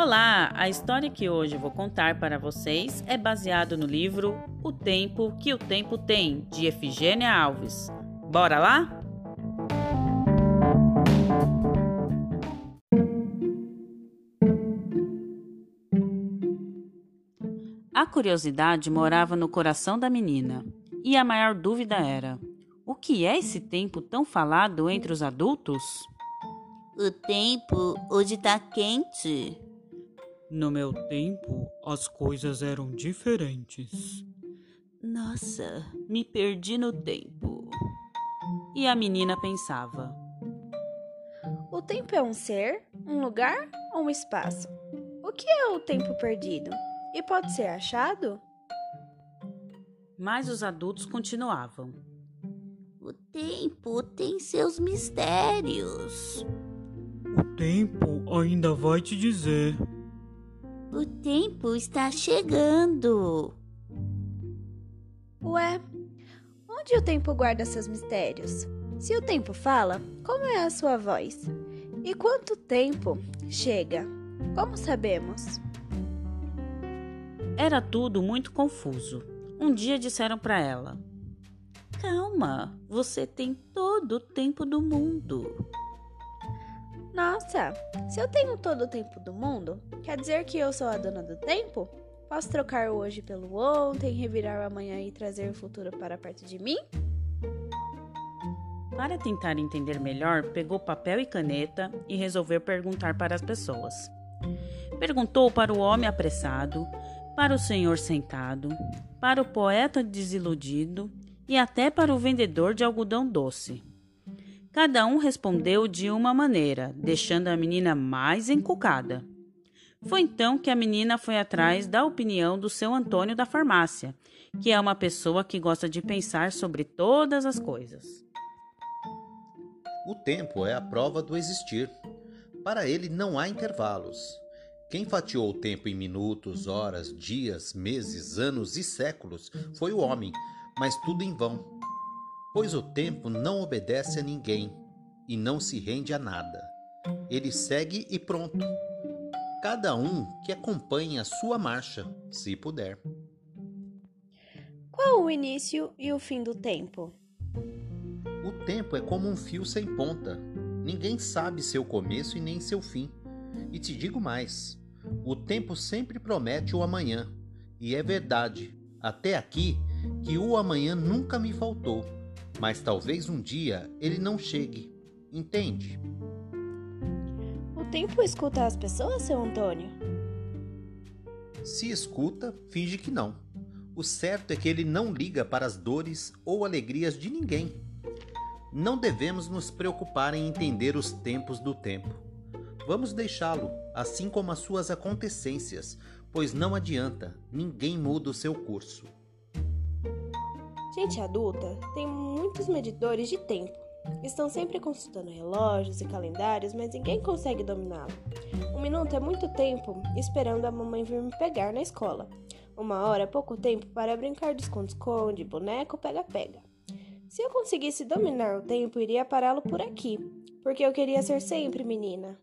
Olá! A história que hoje vou contar para vocês é baseado no livro O Tempo que o Tempo Tem, de Efigênia Alves. Bora lá? A curiosidade morava no coração da menina, e a maior dúvida era: o que é esse tempo tão falado entre os adultos? O tempo hoje tá quente. No meu tempo, as coisas eram diferentes. Nossa, me perdi no tempo. E a menina pensava: O tempo é um ser, um lugar ou um espaço? O que é o tempo perdido? E pode ser achado? Mas os adultos continuavam. O tempo tem seus mistérios. O tempo ainda vai te dizer. O tempo está chegando. Ué, onde o tempo guarda seus mistérios? Se o tempo fala, como é a sua voz? E quanto tempo chega? Como sabemos? Era tudo muito confuso. Um dia disseram para ela: Calma, você tem todo o tempo do mundo. Nossa, se eu tenho todo o tempo do mundo, quer dizer que eu sou a dona do tempo? Posso trocar o hoje pelo ontem, revirar o amanhã e trazer o futuro para perto de mim? Para tentar entender melhor, pegou papel e caneta e resolveu perguntar para as pessoas. Perguntou para o homem apressado, para o senhor sentado, para o poeta desiludido e até para o vendedor de algodão doce. Cada um respondeu de uma maneira, deixando a menina mais encucada. Foi então que a menina foi atrás da opinião do seu Antônio da farmácia, que é uma pessoa que gosta de pensar sobre todas as coisas. O tempo é a prova do existir. Para ele não há intervalos. Quem fatiou o tempo em minutos, horas, dias, meses, anos e séculos foi o homem, mas tudo em vão pois o tempo não obedece a ninguém e não se rende a nada. Ele segue e pronto. Cada um que acompanhe a sua marcha, se puder. Qual o início e o fim do tempo? O tempo é como um fio sem ponta. Ninguém sabe seu começo e nem seu fim. E te digo mais: o tempo sempre promete o amanhã. E é verdade, até aqui, que o amanhã nunca me faltou mas talvez um dia ele não chegue. Entende? O tempo escuta as pessoas, seu Antônio? Se escuta, finge que não. O certo é que ele não liga para as dores ou alegrias de ninguém. Não devemos nos preocupar em entender os tempos do tempo. Vamos deixá-lo, assim como as suas acontecências, pois não adianta, ninguém muda o seu curso. Gente adulta tem muitos medidores de tempo. Estão sempre consultando relógios e calendários, mas ninguém consegue dominá-lo. Um minuto é muito tempo esperando a mamãe vir me pegar na escola. Uma hora é pouco tempo para brincar de esconde-esconde, boneco, pega-pega. Se eu conseguisse dominar o tempo, iria pará-lo por aqui, porque eu queria ser sempre menina.